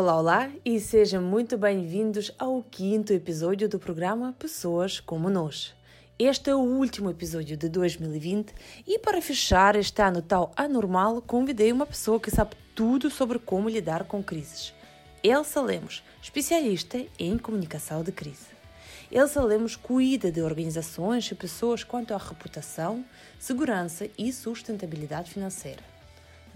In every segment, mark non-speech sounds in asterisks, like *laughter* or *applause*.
Olá, olá e sejam muito bem-vindos ao quinto episódio do programa Pessoas como Nós. Este é o último episódio de 2020 e para fechar este ano tão anormal, convidei uma pessoa que sabe tudo sobre como lidar com crises. Elsa Lemos, especialista em comunicação de crise. Elsa Lemos cuida de organizações e pessoas quanto à reputação, segurança e sustentabilidade financeira.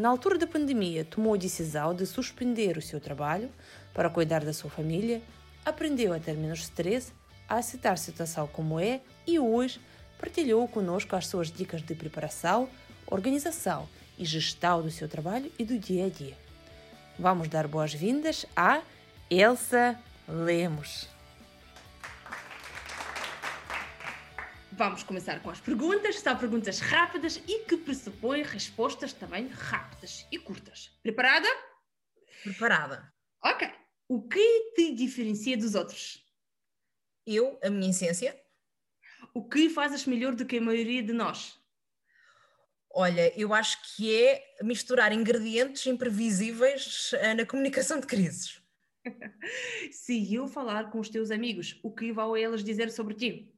Na altura da pandemia, tomou a decisão de suspender o seu trabalho para cuidar da sua família, aprendeu a ter menos stress, a aceitar a situação como é e hoje partilhou conosco as suas dicas de preparação, organização e gestão do seu trabalho e do dia a dia. Vamos dar boas-vindas a Elsa Lemos. Vamos começar com as perguntas. São perguntas rápidas e que pressupõem respostas também rápidas e curtas. Preparada? Preparada. Ok. O que te diferencia dos outros? Eu, a minha essência. O que fazes melhor do que a maioria de nós? Olha, eu acho que é misturar ingredientes imprevisíveis eh, na comunicação de crises. *laughs* Se eu falar com os teus amigos, o que vão eles dizer sobre ti?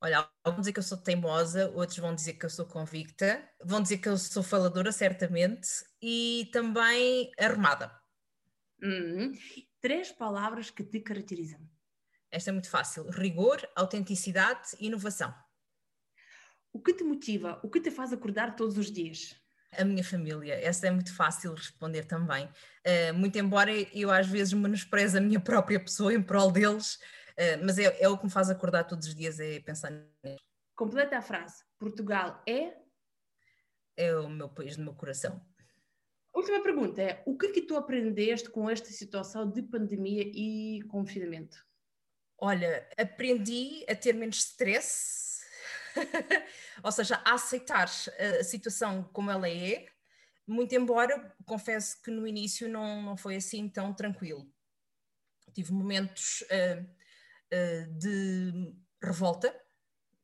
Olha, alguns vão dizer que eu sou teimosa, outros vão dizer que eu sou convicta, vão dizer que eu sou faladora, certamente, e também arrumada. Uhum. Três palavras que te caracterizam. Esta é muito fácil: rigor, autenticidade e inovação. O que te motiva? O que te faz acordar todos os dias? A minha família, essa é muito fácil responder também. Uh, muito embora eu às vezes menospreze a minha própria pessoa em prol deles, mas é, é, o que me faz acordar todos os dias, é pensar nisso. Completa a frase. Portugal é? É o meu país do meu coração. última pergunta é, o que é que tu aprendeste com esta situação de pandemia e confinamento? Olha, aprendi a ter menos stress, *laughs* ou seja, a aceitar a situação como ela é, muito embora confesso que no início não, não foi assim tão tranquilo. Tive momentos uh, eh, de revolta,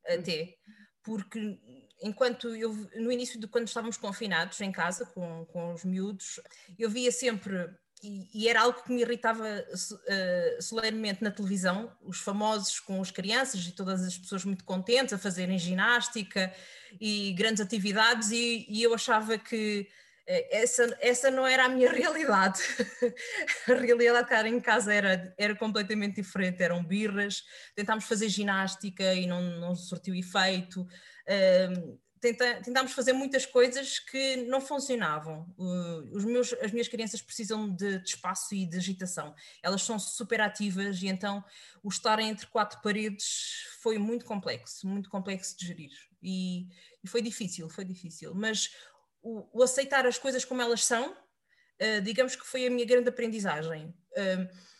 até, porque enquanto eu, no início de quando estávamos confinados em casa com, com os miúdos, eu via sempre, e, era algo que me irritava uh, solenemente na televisão, os famosos com as crianças e todas as pessoas muito contentes a fazerem ginástica e grandes atividades, e, e eu achava que essa, essa não era a minha *laughs* realidade. a realidade que em casa era, era completamente diferente, eram birras, tentámos fazer ginástica e não, não surtiu efeito, uh, tenta, tentámos fazer muitas coisas que não funcionavam. Os meus, as minhas crianças precisam de, de, espaço e de agitação, elas são super ativas e então o estar entre quatro paredes foi muito complexo, muito complexo de gerir. E, e foi difícil, foi difícil, mas o, o, aceitar as coisas como elas são, uh, digamos que foi a minha grande aprendizagem. Uh,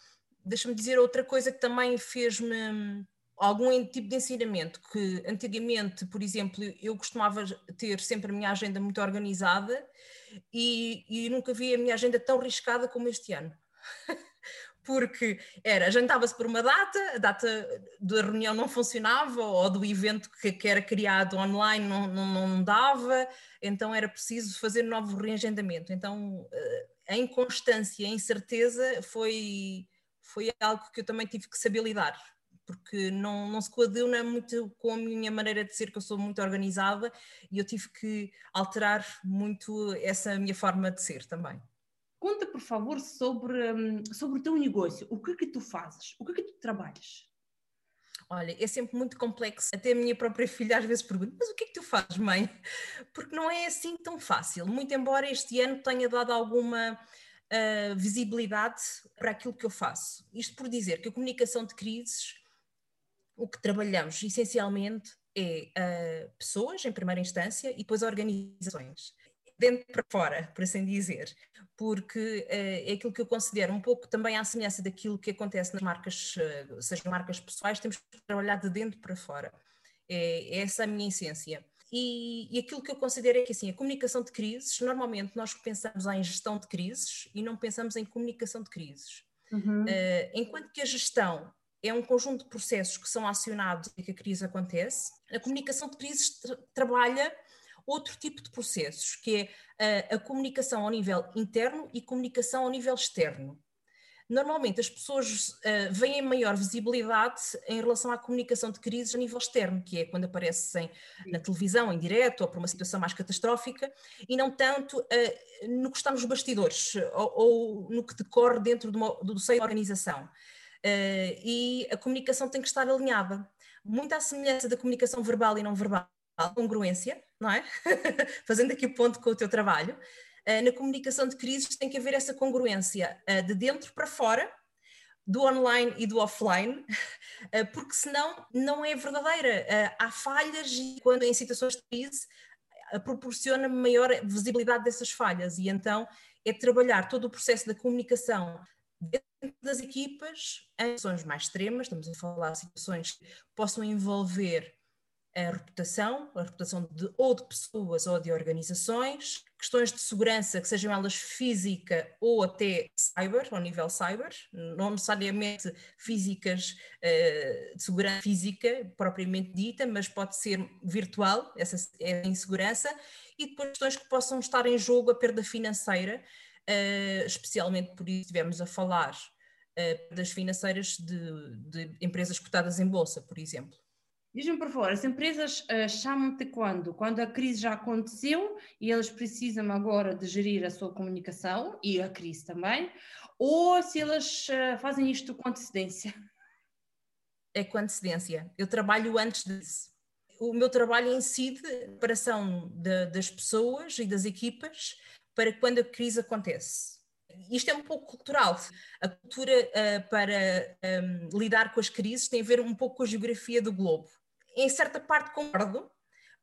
Deixa-me dizer outra coisa que também fez-me algum tipo de ensinamento, que antigamente, por exemplo, eu costumava ter sempre a minha agenda muito organizada e, e nunca vi a minha agenda tão riscada como este ano. *laughs* porque era, agendava-se por uma data, a data da reunião não funcionava, ou do evento que, que era criado online não, não, não, dava, então era preciso fazer novo reagendamento. Então, eh, a inconstância, a incerteza foi, foi algo que eu também tive que saber lidar, porque não, não se coaduna muito com a minha maneira de ser, que eu sou muito organizada, e eu tive que alterar muito essa minha forma de ser também. Conta, por favor, sobre, hum, sobre o teu negócio. O que é que tu fazes? O que é que tu trabalhas? Olha, é sempre muito complexo. Até a minha própria filha às vezes pergunta: Mas o que é que tu fazes, mãe? *laughs* Porque não é assim tão fácil. Muito embora este ano tenha dado alguma uh, visibilidade para aquilo que eu faço. Isto por dizer que a comunicação de crises, o que trabalhamos essencialmente é uh, pessoas, em primeira instância, e depois organizações dentro para fora, por assim dizer, porque uh, é aquilo que eu considero um pouco também à semelhança daquilo que acontece nas marcas, uh, sejam marcas pessoais, temos que trabalhar de dentro para fora. É, é essa a minha essência. E, e, aquilo que eu considero é que assim, a comunicação de crises, normalmente nós pensamos em gestão de crises e não pensamos em comunicação de crises. Uhum. Uh, enquanto que a gestão é um conjunto de processos que são acionados e que a crise acontece, a comunicação de crises tra trabalha outro tipo de processos, que é a, a comunicação ao nível interno e comunicação ao nível externo. normalmente as pessoas uh, veem maior visibilidade em relação à comunicação de crises a nível externo, que é quando aparecem na televisão, em direto, ou por uma situação mais catastrófica, e não tanto uh, no que está nos bastidores, ou, ou no que decorre dentro do, do seio da organização. Uh, e a comunicação tem que estar alinhada. Muito à semelhança da comunicação verbal e não verbal, congruência, não é? *laughs* Fazendo aqui o ponto com o teu trabalho. Eh, na comunicação de crises tem que haver essa congruência eh, de dentro para fora, do online e do offline, *laughs* eh, porque senão não é verdadeira. Há falhas e quando em situações de crise proporciona maior visibilidade dessas falhas e então é trabalhar todo o processo da comunicação dentro das equipas em situações mais extremas, estamos a falar de situações que possam envolver a reputação, a reputação de ou de pessoas ou de organizações, questões de segurança, que sejam elas física ou até cyber, ao nível cyber, não necessariamente físicas, eh, de segurança física propriamente dita, mas pode ser virtual, essa é insegurança, e depois questões que possam estar em jogo, a perda financeira, eh, especialmente por isso estivemos a falar eh, das financeiras de, de empresas cotadas em bolsa, por exemplo. Diz-me por favor, as empresas uh, chamam-te quando? Quando a crise já aconteceu e eles precisam agora de gerir a sua comunicação e a crise também, ou se elas uh, fazem isto com antecedência? É com antecedência. Eu trabalho antes disso. O meu trabalho incide na preparação de, das pessoas e das equipas para quando a crise acontece. Isto é um pouco cultural. A cultura uh, para um, lidar com as crises tem a ver um pouco com a geografia do globo em certa parte concordo,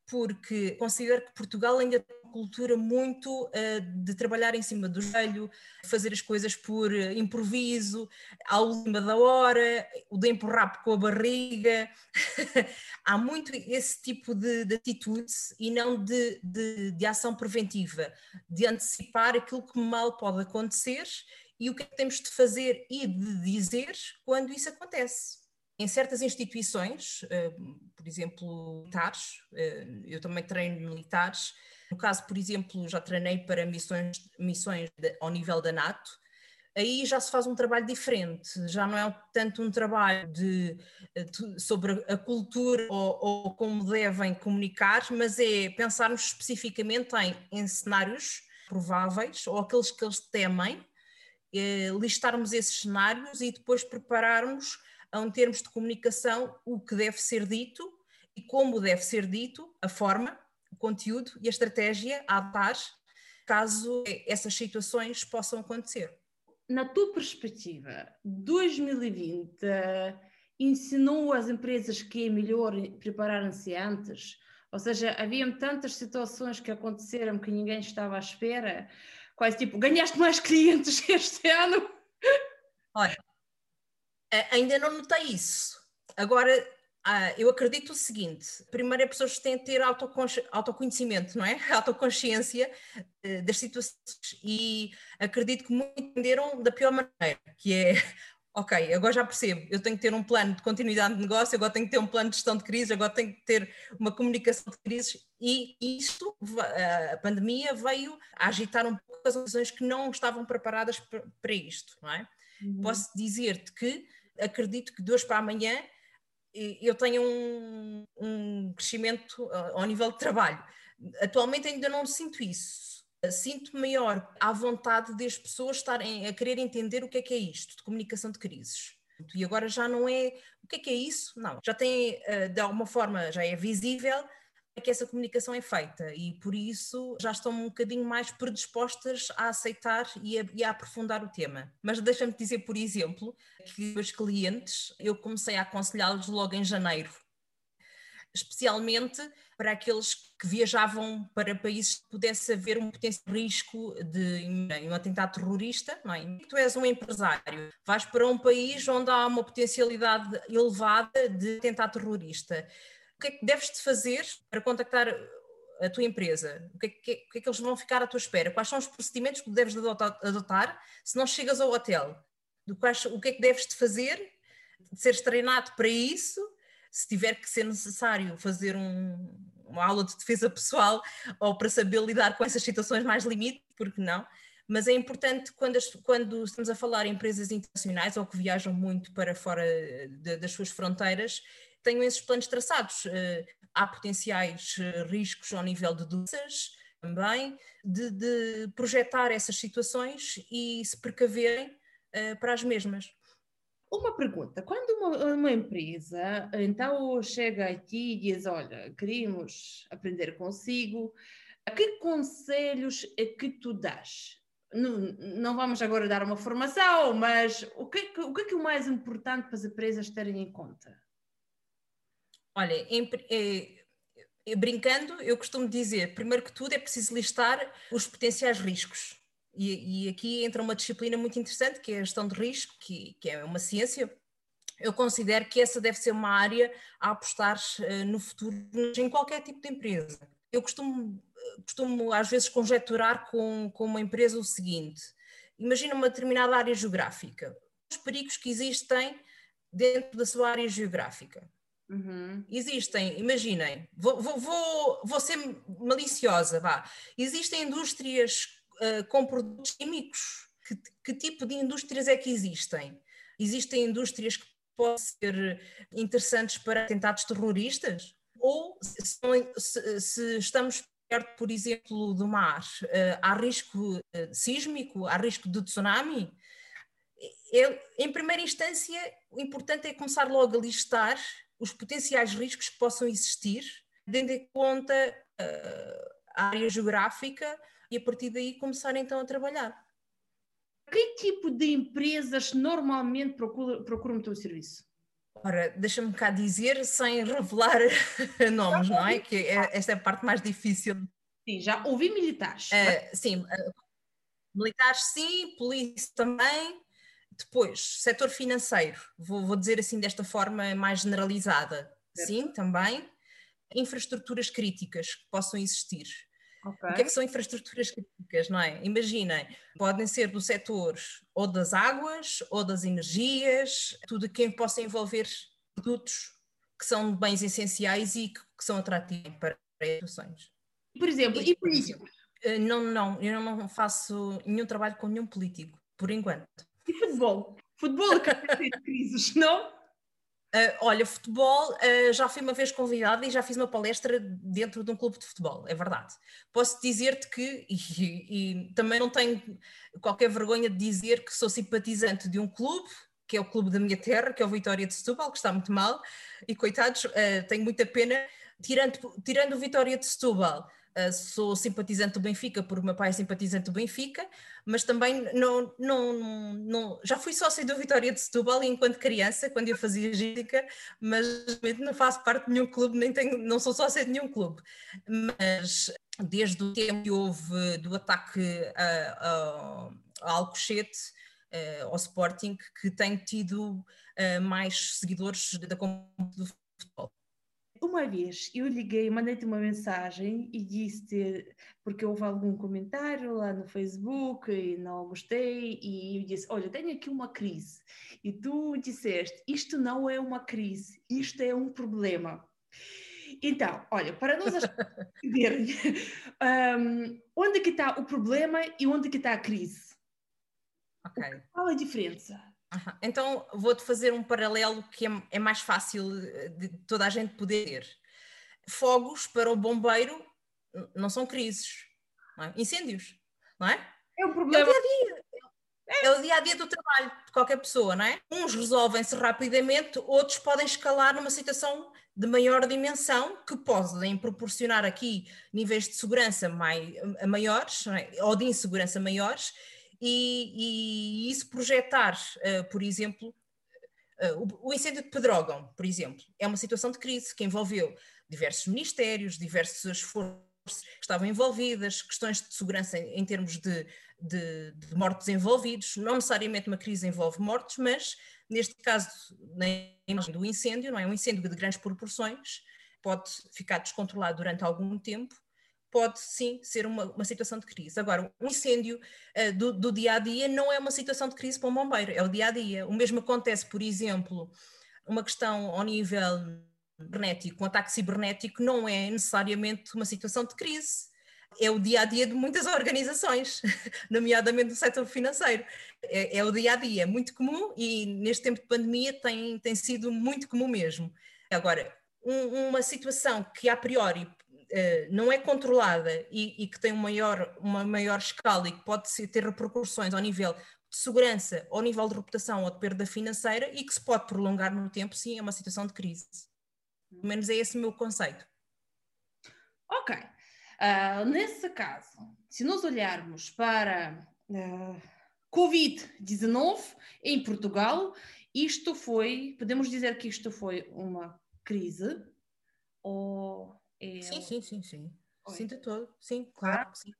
porque considero que Portugal ainda tem uma cultura muito uh, de trabalhar em cima do joelho, fazer as coisas por uh, improviso, à última da hora, o de empurrar com a barriga. *laughs* Há muito esse tipo de, de atitude e não de, de, de ação preventiva, de antecipar aquilo que mal pode acontecer e o que é que temos de fazer e de dizer quando isso acontece em certas instituições, eh, por exemplo, militares, eh, eu também treino militares. No caso, por exemplo, já treinei para missões, missões de, ao nível da NATO, aí já se faz um trabalho diferente, já não é tanto um trabalho de, de sobre a cultura ou, ou, como devem comunicar, mas é pensarmos especificamente em, em cenários prováveis ou aqueles que eles temem, eh, listarmos esses cenários e depois prepararmos em termos de comunicação o que deve ser dito e como deve ser dito, a forma, o conteúdo e a estratégia a adotar caso essas situações possam acontecer. Na tua perspectiva, 2020 uh, ensinou as empresas que é melhor prepararem-se antes? Ou seja, haviam tantas situações que aconteceram que ninguém estava à espera, quase tipo, ganhaste mais *laughs* clientes este ano? Olha, ainda não notei isso. Agora, ah, eu acredito o seguinte: primeiro, as pessoas têm de ter autoconhecimento, não é? *laughs* Autoconsciência eh, das situações e acredito que muitos entenderam da pior maneira, que é. *laughs* Ok, agora já percebo, eu tenho que ter um plano de continuidade de negócio, agora tenho que ter um plano de gestão de crise, agora tenho que ter uma comunicação de crises e isto, a pandemia veio a agitar um pouco as organizações que não estavam preparadas para isto, não é? Uhum. Posso dizer-te que acredito que de hoje para amanhã eu tenho um, um crescimento ao nível de trabalho. Atualmente ainda não sinto isso. Sinto maior à vontade das pessoas estarem a querer entender o que é que é isto, de comunicação de crises. E agora já não é o que é que é isso? Não, já tem, eh, de alguma forma, já é visível é que essa comunicação é feita e por isso já estão um bocadinho mais predispostas a aceitar e a, e a aprofundar o tema. Mas deixa-me dizer, por exemplo, que os clientes eu comecei a aconselhá-los logo em janeiro, especialmente para aqueles que viajavam para países que pudesse haver um potencial risco de um atentado terrorista. Não é? Tu és um empresário, vais para um país onde há uma potencialidade elevada de atentado terrorista que é que deves de fazer para contactar a tua empresa? O que, é que, o que, é que, eles vão ficar à tua espera? Quais são os procedimentos que deves adotar, adotar se não chegas ao hotel? Quais, o que é que deves de fazer? De seres treinado para isso, se tiver que ser necessário fazer um, uma aula de defesa pessoal *laughs* ou para saber lidar com essas situações mais limite, porque não? mas é importante quando, as, quando estamos a falar em empresas internacionais ou que viajam muito para fora de, das suas fronteiras, tenham esses planos traçados. Uh, há potenciais uh, riscos ao nível de doenças também, de, de, projetar essas situações e se precaverem uh, para as mesmas. Uma pergunta: quando uma, uma, empresa então chega a ti e diz, olha, queríamos aprender consigo, que conselhos é que tu dás? Não, não vamos agora dar uma formação, mas o que, o que é, que é o mais importante para as empresas terem em conta? Olha, em, é, brincando, eu costumo dizer, primeiro que tudo é preciso listar os potenciais riscos. E, e, aqui entra uma disciplina muito interessante, que é a gestão de risco, que, que é uma ciência. Eu considero que essa deve ser uma área a apostar uh, no futuro em qualquer tipo de empresa. Eu costumo, costumo às vezes conjecturar com, com uma empresa o seguinte: imagina uma determinada área geográfica, os perigos que existem dentro da sua área geográfica. Uhum. Existem, imaginem, vou, vou, vou, ser maliciosa, vá. Existem indústrias uh, com produtos químicos. Que, que, tipo de indústrias é que existem? Existem indústrias que podem ser interessantes para atentados terroristas? Ou se, se estamos perto, por exemplo, do mar, uh, há risco uh, sísmico, há risco de tsunami? Eu, em primeira instância, o importante é começar logo a listar os potenciais riscos que possam existir, tendo em conta uh, a área geográfica e a partir daí começar então a trabalhar. Que tipo de empresas normalmente procuram, procuram o teu serviço? Ora, deixa-me cá dizer, sem revelar *laughs* nomes, não é? Que é, esta é a parte mais difícil. Sim, já ouvi militares. Uh, sim, uh, militares sim, polícia também, depois, setor financeiro, vou, vou, dizer assim desta forma mais generalizada, certo. sim, também. Infraestruturas críticas que possam existir. Okay. O que é que são infraestruturas críticas, não é? Imaginem, podem ser do setor ou das águas, ou das energias, tudo quem possa envolver produtos que são bens essenciais e que, que são atrativos para instituições. Por exemplo, e, e políticos? Eh, não, não, eu não faço nenhum trabalho com nenhum político, por enquanto. E futebol? Futebol que tem crises, não? Uh, olha, futebol, uh, já fui uma vez convidada e já fiz uma palestra dentro de um clube de futebol, é verdade. Posso dizer-te que, e, e, também não tenho qualquer vergonha de dizer que sou simpatizante de um clube, que é o clube da minha terra, que é o Vitória de Setúbal, que está muito mal, e coitados, uh, tenho muita pena, tirando, tirando o Vitória de Setúbal, sou simpatizante do Benfica, porque o meu pai é simpatizante do Benfica, mas também não, não, não, já fui sócia do Vitória de Setúbal enquanto criança, quando eu fazia ginástica, mas não faço parte de nenhum clube, nem tenho, não sou sócia de nenhum clube. Mas desde o tempo que houve do ataque a, a, a Alcochete, uh, ao Sporting, que tenho tido uh, mais seguidores da do futebol uma vez eu liguei, mandei-te uma mensagem e disse porque houve algum comentário lá no Facebook e não gostei, e eu disse: Olha, tenho aqui uma crise. E tu disseste: Isto não é uma crise, isto é um problema. Então, olha, para nós *laughs* entenderem um, onde é que está o problema e onde é que está a crise. Okay. Qual a diferença? Então vou-te fazer um paralelo que é, é, mais fácil de toda a gente poder ter. Fogos para o bombeiro não são crises, não é? incêndios, não é? É o problema. É o dia a dia. É o dia a dia do trabalho de qualquer pessoa, não é? Uns resolvem-se rapidamente, outros podem escalar numa situação de maior dimensão que podem proporcionar aqui níveis de segurança mai, maiores é? ou de insegurança maiores e, e isso projetar, uh, por exemplo, uh, o, o, incêndio de Pedrógão, por exemplo, é uma situação de crise que envolveu diversos ministérios, diversas forças que estavam envolvidas, questões de segurança em, em termos de, de, de, mortos envolvidos, não necessariamente uma crise envolve mortos, mas neste caso, na imagem do incêndio, não é? Um incêndio de grandes proporções, pode ficar descontrolado durante algum tempo pode sim ser uma, uma situação de crise. Agora, um incêndio uh, do, do, dia a dia não é uma situação de crise para um bombeiro, é o dia a dia. O mesmo acontece, por exemplo, uma questão ao nível cibernético, um ataque cibernético não é necessariamente uma situação de crise. é o dia a dia de muitas *laughs* organizações, nomeadamente do setor financeiro. É, é, o dia a dia, é muito comum e neste tempo de pandemia tem, tem sido muito comum mesmo. Agora, um, uma situação que a priori uh, não é controlada e, e, que tem um maior, uma maior escala e que pode ter repercussões ao nível de segurança, ao nível de reputação ou de perda financeira e que se pode prolongar no tempo, sim, é uma situação de crise. Pelo menos é esse o meu conceito. Ok. Uh, nesse caso, se nós olharmos para uh, Covid-19 em Portugal, isto foi, podemos dizer que isto foi uma crise? Ou é... Sim, sim, sim, sim. Oi. Sim, de todo. Sim, claro. Sim.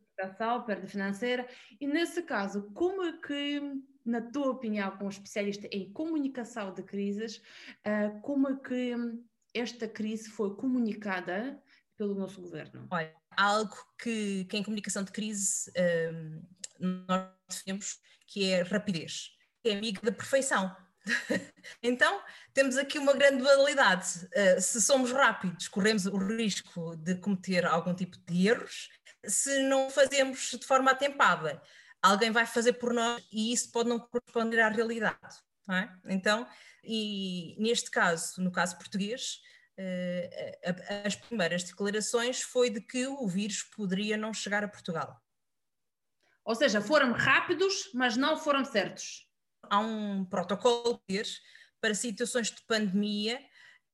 perda financeira. E nesse caso, como é que, na tua opinião, como especialista em comunicação de crises, uh, como é que esta crise foi comunicada pelo nosso governo? Olha, algo que, que em comunicação de crise um, nós temos que é rapidez, que é amiga da perfeição. *laughs* então, temos aqui uma grande dualidade. Uh, se somos rápidos, corremos o risco de cometer algum tipo de erros. Se não fazemos de forma atempada, alguém vai fazer por nós e isso pode não corresponder à realidade. É? Então, e neste caso, no caso português, eh, as primeiras declarações foi de que o vírus poderia não chegar a Portugal. Ou seja, foram rápidos, mas não foram certos. Há um protocolo para situações de pandemia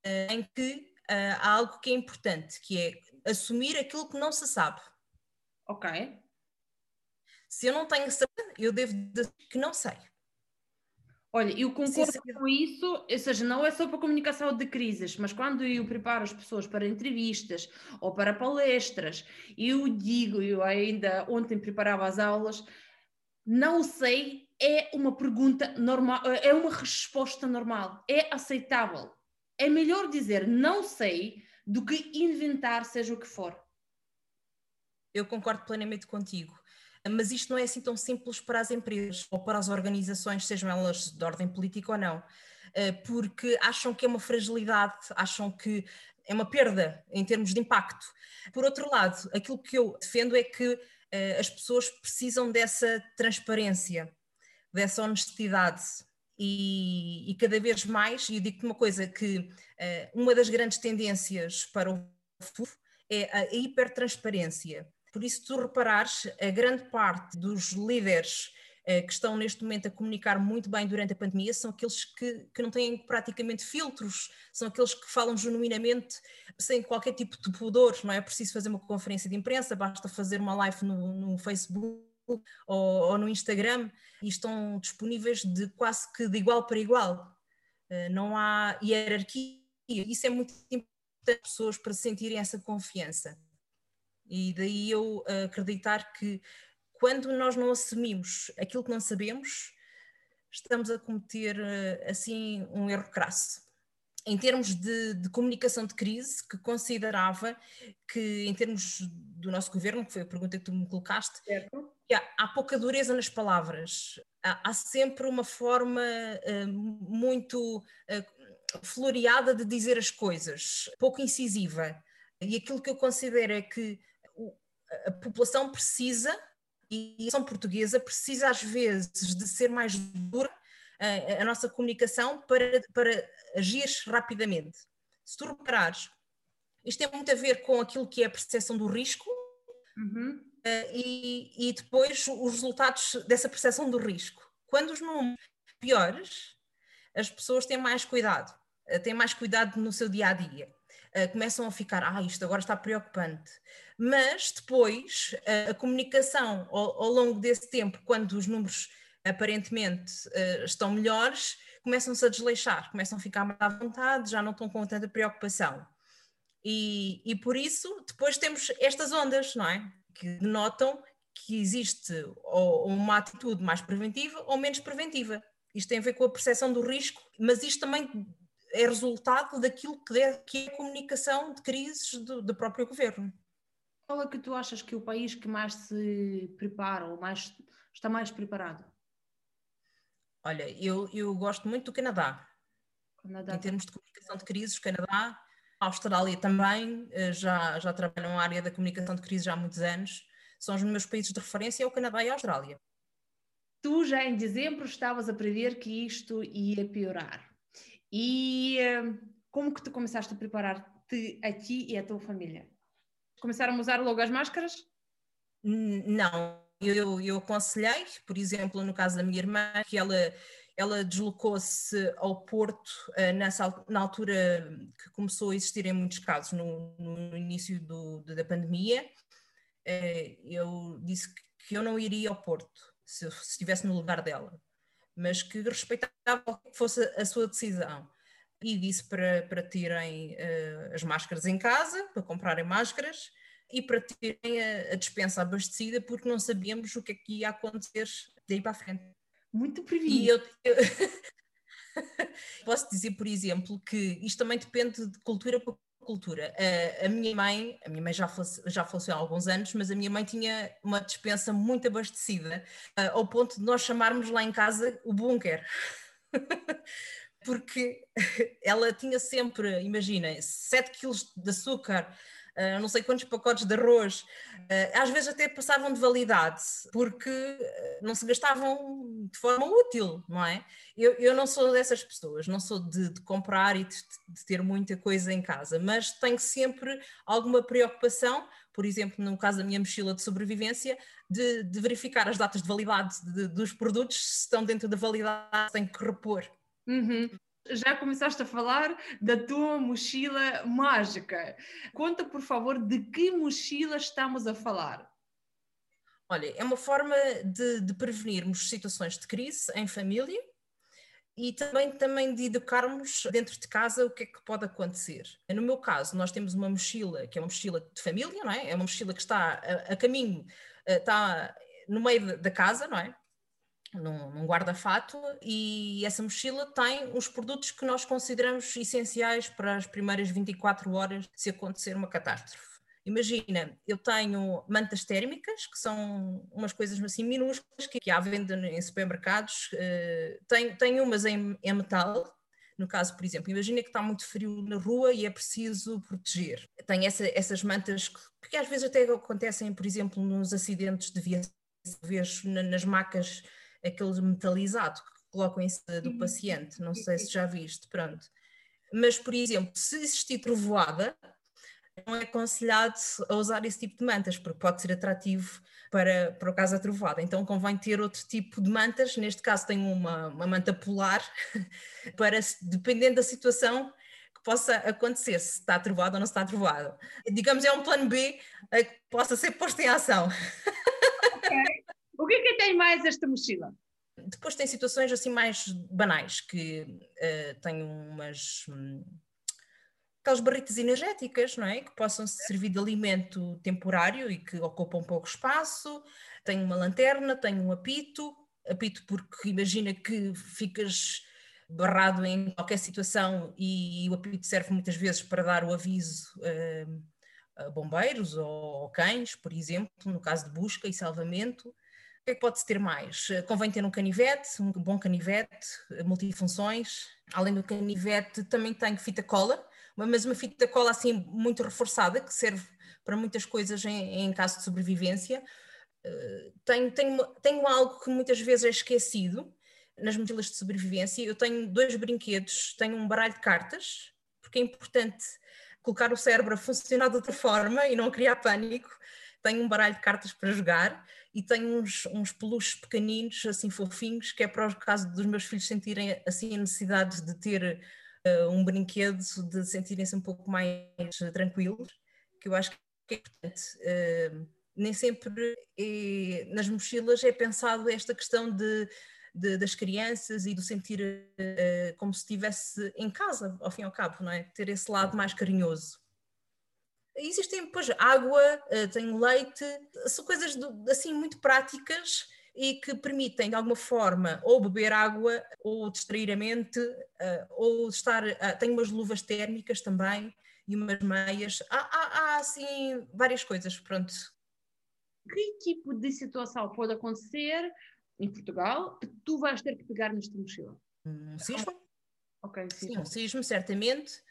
eh, em que eh, há algo que é importante, que é assumir aquilo que não se sabe. Ok. Se eu não tenho certeza, eu devo dizer que não sei. Olha, eu concordo sim, sim. com isso, ou seja, não é só para comunicação de crises, mas quando eu preparo as pessoas para entrevistas ou para palestras, eu digo, eu ainda ontem preparava as aulas, não sei é uma pergunta normal, é uma resposta normal, é aceitável. É melhor dizer não sei do que inventar seja o que for. Eu concordo plenamente contigo mas isto não é assim tão simples para as empresas ou para as organizações, sejam elas de ordem política ou não, eh, porque acham que é uma fragilidade, acham que é uma perda em termos de impacto. Por outro lado, aquilo que eu defendo é que eh, as pessoas precisam dessa transparência, dessa honestidade. E, e cada vez mais, e eu digo-te uma coisa, que uh, uma das grandes tendências para o futuro é a hipertransparência. Por isso, tu reparares, a grande parte dos líderes eh, que estão neste momento a comunicar muito bem durante a pandemia são aqueles que, que não têm praticamente filtros, são aqueles que falam genuinamente sem qualquer tipo de pudor, não é preciso fazer uma conferência de imprensa, basta fazer uma live no, no Facebook ou, ou, no Instagram e estão disponíveis de quase que de igual para igual. Eh, não há hierarquia, isso é muito importante para as pessoas para sentirem essa confiança. E daí eu acreditar que quando nós não assumimos aquilo que não sabemos, estamos a cometer assim um erro crasso. Em termos de, de, comunicação de crise, que considerava que, em termos do nosso governo, que foi a pergunta que tu me colocaste, há, há, pouca dureza nas palavras. Há, há sempre uma forma uh, muito uh, floreada de dizer as coisas, pouco incisiva. E aquilo que eu considero é que a população precisa, e a população portuguesa precisa às vezes de ser mais dura a, a nossa comunicação para, para agir rapidamente. Se tu reparares, isto tem muito a ver com aquilo que é a percepção do risco uhum. uh, e, e depois os resultados dessa percepção do risco. Quando os números piores, as pessoas têm mais cuidado, uh, têm mais cuidado no seu dia a dia. Começam a ficar, ah, isto agora está preocupante mas depois a, a comunicação ao, ao, longo desse tempo, quando os números aparentemente uh, estão melhores, começam-se a desleixar, começam a ficar mais à vontade, já não estão com tanta preocupação. E, e por isso, depois temos estas ondas, não é? Que denotam que existe ou uma atitude mais preventiva ou menos preventiva. Isto tem a ver com a percepção do risco, mas isto também é resultado daquilo que é, que é a comunicação de crises do, do próprio governo. Qual é que tu achas que é o país que mais se prepara ou mais, está mais preparado? Olha, eu, eu gosto muito do Canadá. Canadá. Em termos de comunicação de crises, o Canadá, a Austrália também, eh, já, já trabalham na área da comunicação de crises há muitos anos. são os meus países de referência, é o Canadá e a Austrália. Tu já em dezembro estavas a prever que isto ia piorar. E uh, como que tu começaste a preparar-te a ti e a tua família? Começaram a usar logo as máscaras? Não, eu, eu aconselhei, por exemplo, no caso da minha irmã, que ela ela deslocou-se ao Porto uh, nessa, na altura que começou a existirem muitos casos, no, no início do, da pandemia. Uh, eu disse que eu não iria ao Porto se, estivesse no lugar dela, mas que respeitava que fosse a sua decisão. E disse para, para uh, as máscaras em casa, para comprarem máscaras e para terem a, a dispensa abastecida, porque não sabíamos o que é que ia acontecer daí para a frente. Muito prevenido. E eu, *laughs* posso dizer, por exemplo, que isto também depende de cultura para cultura. A, a, minha mãe, a minha mãe já, falece, já faleceu há alguns anos, mas a minha mãe tinha uma dispensa muito abastecida, uh, ao ponto de nós chamarmos lá em casa o bunker. *laughs* Porque *laughs* ela tinha sempre, imaginem, 7 quilos de açúcar, não sei quantos pacotes de arroz, uh, às vezes até passavam de validade, porque uh, não se gastavam de forma útil, não é? Eu, eu não sou dessas pessoas, não sou de, de comprar e de, de, ter muita coisa em casa, mas tenho sempre alguma preocupação, por exemplo, no caso da minha mochila de sobrevivência, de, de verificar as datas de validade dos produtos, se estão dentro da validade, tenho que repor. Uhum já começaste a falar da tua mochila mágica. Conta, por favor, de que mochila estamos a falar. Olha, é uma forma de, de prevenirmos situações de crise em família e também, também de educarmos dentro de casa o que é que pode acontecer. No meu caso, nós temos uma mochila que é uma mochila de família, não é? É uma mochila que está a, a caminho, eh, está no meio da casa, não é? Num, num guarda-fato e essa mochila tem os produtos que nós consideramos essenciais para as primeiras 24 horas se acontecer uma catástrofe. Imagina, eu tenho mantas térmicas, que são umas coisas assim minúsculas que, que há venda em supermercados. Uh, tenho, tenho umas em, em metal, no caso, por exemplo, imagina que está muito frio na rua e é preciso proteger. Tem essa, essas mantas que, às vezes até acontecem, por exemplo, nos acidentes de viação, vejo nas macas aquele metalizado que colocam em cima do paciente, não sei se já viste, pronto. Mas, por exemplo, se existir trovoada, não é aconselhado a usar esse tipo de mantas, porque pode ser atrativo para, para o caso da trovoada. Então convém ter outro tipo de mantas, neste caso tenho uma, uma manta polar, *laughs* para, dependendo da situação que possa acontecer, se está trovado ou não está trovado. Digamos, é um plano B que possa ser posto em ação. O que é que tem mais esta mochila? Depois tem situações assim mais banais, que uh, tem umas. Hum, aquelas barritas energéticas, não é? Que possam servir de alimento temporário e que ocupam pouco espaço. Tem uma lanterna, tem um apito, apito porque imagina que ficas barrado em qualquer situação e o apito serve muitas vezes para dar o aviso uh, a bombeiros ou cães, por exemplo, no caso de busca e salvamento que é que pode-se ter mais? Eh, convém ter um canivete, um bom canivete, eh, multifunções. Além do canivete, também tenho fita cola, mas uma fita cola assim muito reforçada, que serve para muitas coisas em, em caso de sobrevivência. Uh, tenho, tenho, tenho algo que muitas vezes é esquecido nas mochilas de sobrevivência. Eu tenho dois brinquedos, tenho um baralho de cartas, porque é importante colocar o cérebro a funcionar de outra forma e não criar pânico. Tenho um baralho de cartas para jogar e tenho uns, uns peluches pequeninos, assim fofinhos, que é para o caso dos meus filhos sentirem assim a necessidade de ter uh, um brinquedo, de sentirem-se um pouco mais tranquilos, que eu acho que é importante. Uh, nem sempre é, nas mochilas é pensado esta questão de, de, das crianças e do sentir uh, como se estivesse em casa, ao fim e ao cabo, não é? Ter esse lado mais carinhoso. Existem depois água, eh, tem leite, são coisas assim muito práticas e que permitem de alguma forma ou beber água ou distrair a mente eh, ou estar. Eh, tenho umas luvas térmicas também e umas meias. Há, há, há assim várias coisas, pronto. Que tipo de situação pode acontecer em Portugal que tu vais ter que pegar nesta mochila? Um sismo? Ok, sim. Sim, um sismo, certamente.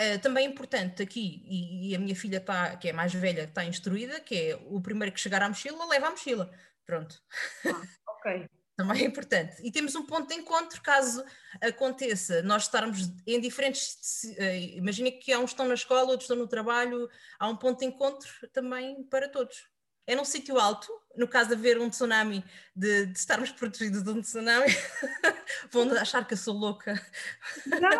Uh, também é importante aqui, e, e, a minha filha tá, que é mais velha, está instruída, que é o primeiro que chegar à mochila, leva a mochila. Pronto. Ah, ok. *laughs* também é importante. E temos um ponto de encontro caso aconteça nós estarmos em diferentes. Uh, Imagina que há uns estão na escola, outros estão no trabalho, há um ponto de encontro também para todos. É num sítio alto, no caso de haver um tsunami, de, de estarmos *laughs* protegidos de um tsunami, *laughs* vão achar que eu sou louca. Não,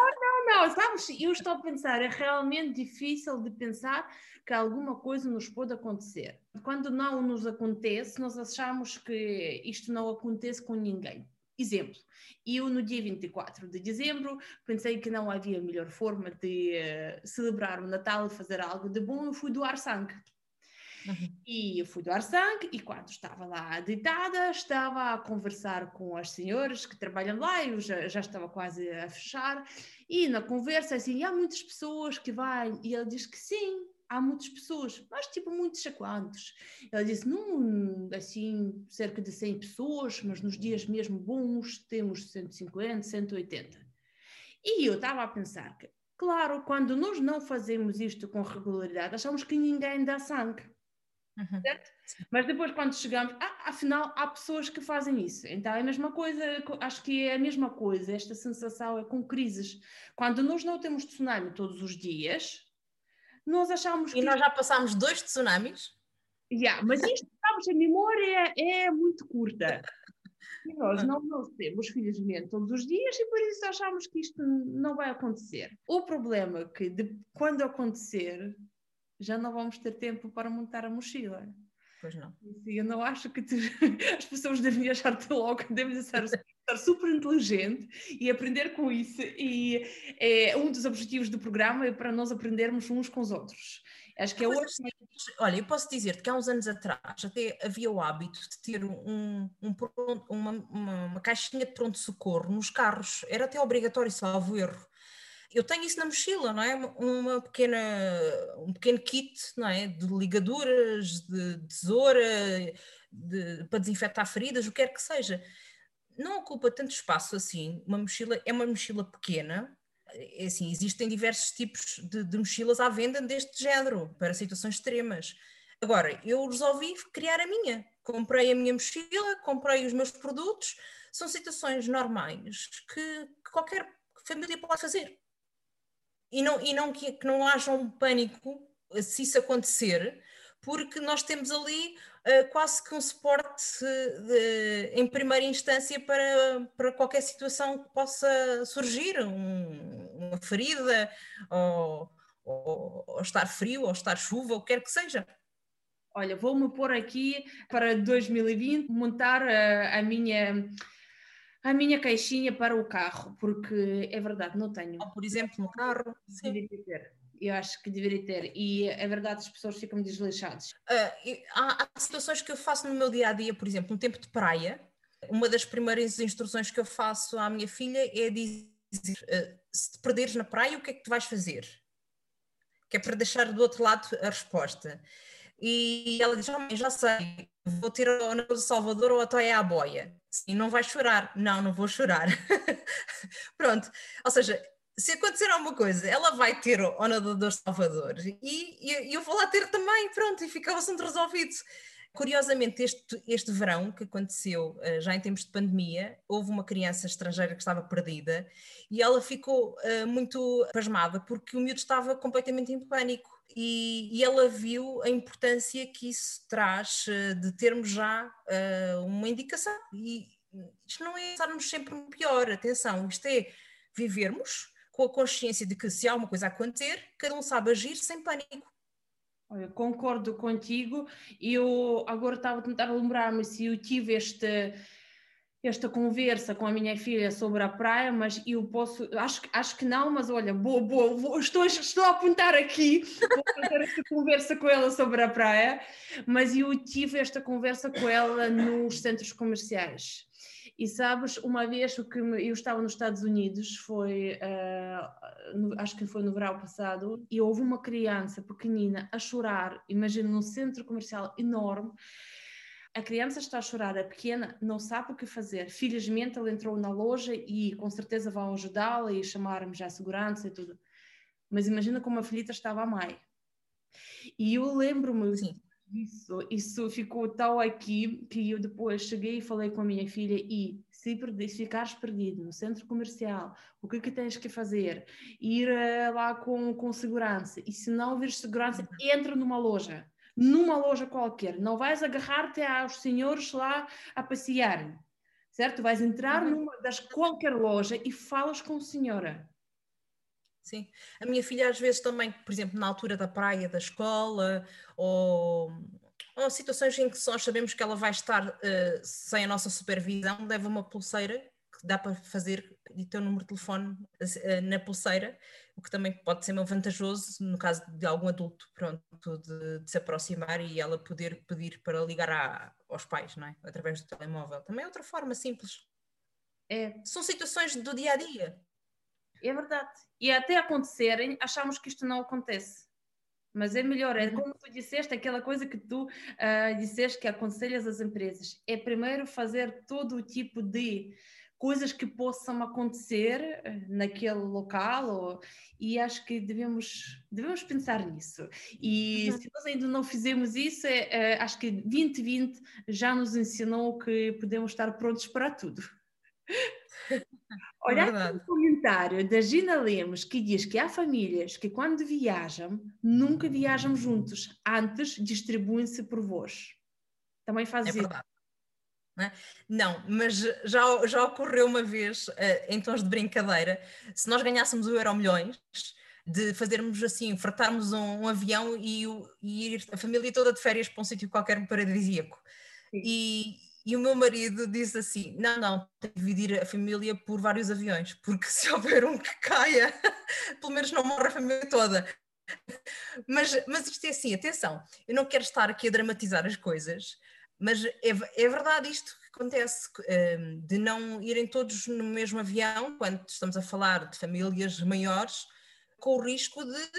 não, sabes, eu estou a pensar, é realmente difícil de pensar que alguma coisa nos pode acontecer. Quando não nos acontece, nós achamos que isto não acontece com ninguém. Exemplo, eu no dia 24 de dezembro pensei que não havia melhor forma de uh, celebrar o Natal e fazer algo de bom, eu fui doar sangue. Uhum. E eu fui doar sangue e quando estava lá deitada, estava a conversar com as senhoras que trabalham lá, eu já, já estava quase a fechar, e na conversa assim, há muitas pessoas que vão, e ele diz que sim, há muitas pessoas, mas tipo muitos a quantos? Ele disse, não, assim, cerca de 100 pessoas, mas nos dias mesmo bons temos 150, 180. E eu estava a pensar que, claro, quando nós não fazemos isto com regularidade, achamos que ninguém dá sangue. Uhum. Mas depois, quando chegamos, ah, afinal, há pessoas que fazem isso. Então é a mesma coisa, acho que é a mesma coisa. Esta sensação é com crises. Quando nós não temos tsunami todos os dias, nós achamos e que. E nós já passámos dois tsunamis? Yeah, mas isto, sabes, a memória é muito curta. E nós *laughs* não, não temos, felizmente, todos os dias e por isso achamos que isto não vai acontecer. O problema é que de, quando acontecer, já não vamos ter tempo para montar a mochila. Pois não. Eu não acho que *laughs* as pessoas devem achar-te logo, devem estar, estar super inteligente e aprender com isso. E é, um dos objetivos do programa é para nós aprendermos uns com os outros. Acho que é outro. Olha, eu posso dizer-te que há uns anos atrás até havia o hábito de ter um, um uma, uma, uma, caixinha de pronto-socorro nos carros. Era até obrigatório, salvo erro eu tenho isso na mochila, não é? Uma pequena, um pequeno kit, não é? De ligaduras, de tesoura, de, para desinfetar feridas, o que quer que seja. Não ocupa tanto espaço assim. Uma mochila é uma mochila pequena. É assim, existem diversos tipos de, de mochilas à venda deste género, para situações extremas. Agora, eu resolvi criar a minha. Comprei a minha mochila, comprei os meus produtos. São situações normais que, que qualquer família pode fazer e não, e não que, que não haja um pânico se isso acontecer, porque nós temos ali uh, quase que um suporte de, em primeira instância para, para qualquer situação que possa surgir, um, uma ferida, ou, ou, ou, estar frio, ou estar chuva, ou quer que seja. Olha, vou-me pôr aqui para 2020 montar a, eh, a minha a minha caixinha para o carro, porque é verdade, não tenho. Ou, por exemplo, no carro. Sim. Deveria ter. Eu acho que deveria ter. E é verdade, as pessoas ficam desleixadas. Uh, há, há, situações que eu faço no meu dia a dia, por exemplo, no tempo de praia. Uma das primeiras instruções que eu faço à minha filha é dizer: uh, se te perderes na praia, o que é que tu vais fazer? Que é para deixar do outro lado a resposta. E ela diz: oh, já sei, vou ter o do Salvador ou até à boia. Sim, não vais chorar. Não, não vou chorar. *laughs* Pronto. Ou seja, se acontecer alguma coisa, ela vai ter o nadador Salvador e, e, eu vou lá ter também, pronto, e fica o assunto resolvido. Curiosamente, este, este verão que aconteceu, eh, já em tempos de pandemia, houve uma criança estrangeira que estava perdida e ela ficou uh, muito pasmada porque o miúdo estava completamente em pânico e, e, ela viu a importância que isso traz uh, de termos já uh, uma indicação. E isto não é estarmos sempre no pior, atenção, isto é vivermos com a consciência de que se há uma coisa a acontecer, cada um sabe agir sem pânico. Olha, concordo contigo. Eu agora estava a tentar lembrar-me se eu tive este esta conversa com a minha filha sobre a praia, mas eu posso, acho, acho que não, mas olha, boa, boa, estou, estou a apontar aqui, vou fazer esta conversa com ela sobre a praia, mas eu tive esta conversa com ela nos centros comerciais. E sabes, uma vez que eu estava nos Estados Unidos, foi, uh, acho que foi no verão passado, e houve uma criança pequenina a chorar, imagina, num centro comercial enorme, a criança está a chorar, a pequena não sabe o que fazer. Felizmente ela entrou na loja e com certeza vão ajudá-la e chamar-me já a segurança e tudo. mas imagina como a filhita estava a mãe. E eu lembro-me disso, isso ficou tão aqui que eu depois cheguei e falei com a minha filha e se, perdi, se ficares perdido no centro comercial, o que é que tens que fazer? Ir uh, lá com, com segurança. E se não ouvires segurança, entra numa loja. Numa loja qualquer. Não vais agarrar-te aos senhores lá a passear. Certo? Vais entrar uhum. numa das qualquer loja e falas com a senhora. Sim. A minha filha, às vezes, também, por exemplo, na altura da praia, da escola, ou ou situações em que nós sabemos que ela vai estar uh, sem a nossa supervisão, leva uma pulseira que dá para fazer e ter o número de telefone uh, na pulseira, o que também pode ser muito vantajoso no caso de algum adulto pronto de, de se aproximar e ela poder pedir para ligar à, aos pais, não é? Através do telemóvel. Também é outra forma simples. É. São situações do dia a dia. É verdade. E até acontecerem, achamos que isto não acontece. Mas é melhor, é uhum. como tu disseste, aquela coisa que tu uh, disseste que aconselhas às empresas. É primeiro fazer todo o tipo de coisas que possam acontecer ah, naquele local ou, e acho que devemos, devemos pensar nisso. E uhum. se nós ainda não fizemos isso, é, é, acho que 2020 já nos ensinou que podemos estar prontos para tudo. *laughs* Olha é o comentário da Gina Lemos que diz que há famílias que quando viajam, nunca viajam juntos, antes distribuem-se por voz. Também faz é isso. Verdade. Não, é? não, mas já, já ocorreu uma vez, uh, em tons de brincadeira, se nós ganhássemos o Euro Milhões, de fazermos assim, fretarmos um, um avião e, e, ir a família toda de férias para um sítio qualquer paradisíaco. E, e o meu marido disse assim: não, não, tem que dividir a família por vários aviões, porque se houver um que caia, *laughs* pelo menos não morre a família toda. Mas, mas isto é assim, atenção, eu não quero estar aqui a dramatizar as coisas, mas é, é verdade isto que acontece, hum, de não irem todos no mesmo avião, quando estamos a falar de famílias maiores, com o risco de,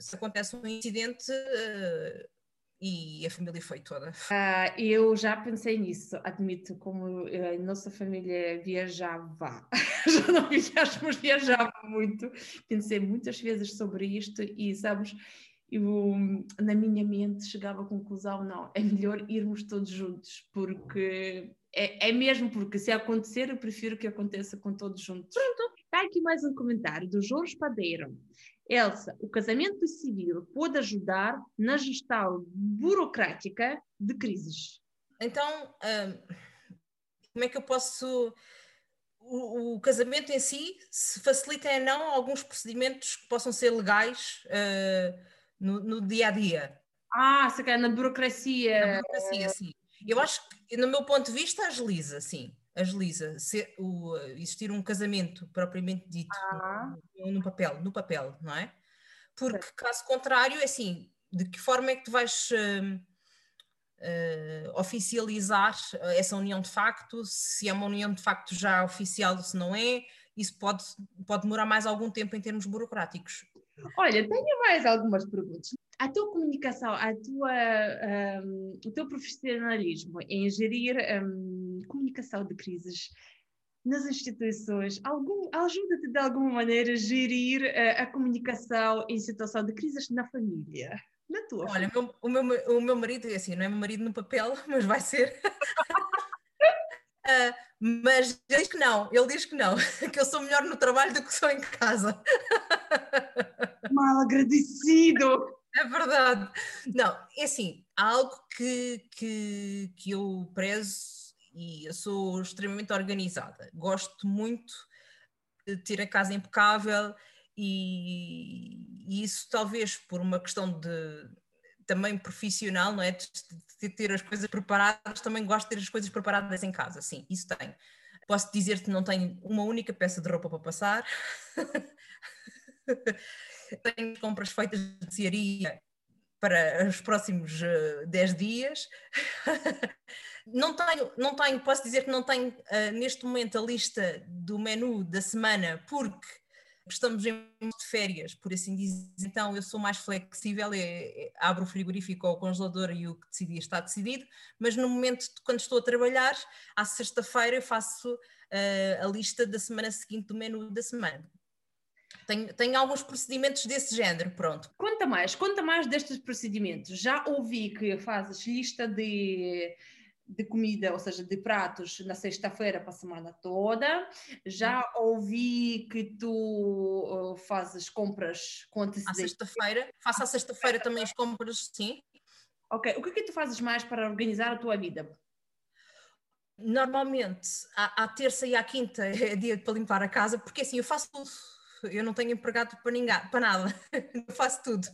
se acontece um incidente, eh, e a família foi toda. Uh, eu já pensei nisso, admito, como a nossa família viajava, *laughs* já não viajamos, viajava muito, pensei muitas vezes sobre isto e, sabes, eu na minha mente chegava à conclusão, não, é melhor irmos todos juntos, porque é, é mesmo porque se acontecer, eu prefiro que aconteça com todos juntos. Pronto, está aqui mais um comentário do Jorge Padeiro. Elsa, o casamento civil pode ajudar na gestão burocrática de crises? Então, hum, como é que eu posso. O, o, casamento em si, se facilita ou não alguns procedimentos que possam ser legais uh, no, no, dia a dia? Ah, se calhar na burocracia. Na burocracia, sim. Eu acho que, no meu ponto de vista, agiliza, sim agiliza se, o, existir um casamento propriamente dito ah. no, no, papel, no papel, não é? Porque caso contrário, é assim, de que forma é que tu vais uh, uh, oficializar essa união de facto, se é uma união de facto já oficial ou se não é, isso pode, pode demorar mais algum tempo em termos burocráticos. Olha, tenho mais algumas perguntas. A tua comunicação, a tua, um, o teu profissionalismo em gerir um, comunicação de crises nas instituições, ajuda-te de alguma maneira a gerir uh, a comunicação em situação de crises na família? Na tua Olha, meu, o, meu, o meu marido é assim, não é meu marido no papel, *laughs* mas vai ser. Uh, *laughs* mas ele diz que não, ele diz que não, *laughs* que eu sou melhor no trabalho do que sou em casa. Mal agradecido! É verdade. Não, é assim, há algo que, que, que eu prezo e eu sou extremamente organizada. Gosto muito de ter a casa impecável e, e isso talvez por uma questão de também profissional, não é? De, de, ter as coisas preparadas, também gosto de ter as coisas preparadas em casa, sim, isso tenho. Posso dizer-te não tenho uma única peça de roupa para passar. *laughs* tenho compras feitas de cearia para os próximos uh, eh, 10 dias. *laughs* não tenho, não tenho, posso dizer que não tenho uh, neste momento a lista do menu da semana, porque estamos em de férias, por assim dizer, então eu sou mais flexível, é, é, abro o frigorífico ou o congelador e o que decidi está decidido, mas no momento de, quando estou a trabalhar, à sexta-feira eu faço uh, a lista da semana seguinte do menu da semana. Tenho, tenho alguns procedimentos desse género, pronto. Conta mais, conta mais destes procedimentos. Já ouvi que fazes lista de de comida, ou seja, de pratos na sexta-feira para a semana toda. Já uhum. ouvi que tu uh, fazes compras com antecedência. À sexta-feira, faço à sexta-feira também as compras, sim. Ok, o que é que tu fazes mais para organizar a tua vida? Normalmente, à, à terça e à quinta *laughs* é dia para limpar a casa, porque assim, eu faço tudo eu não tenho empregado para, ninguém, para nada, *laughs* eu faço tudo.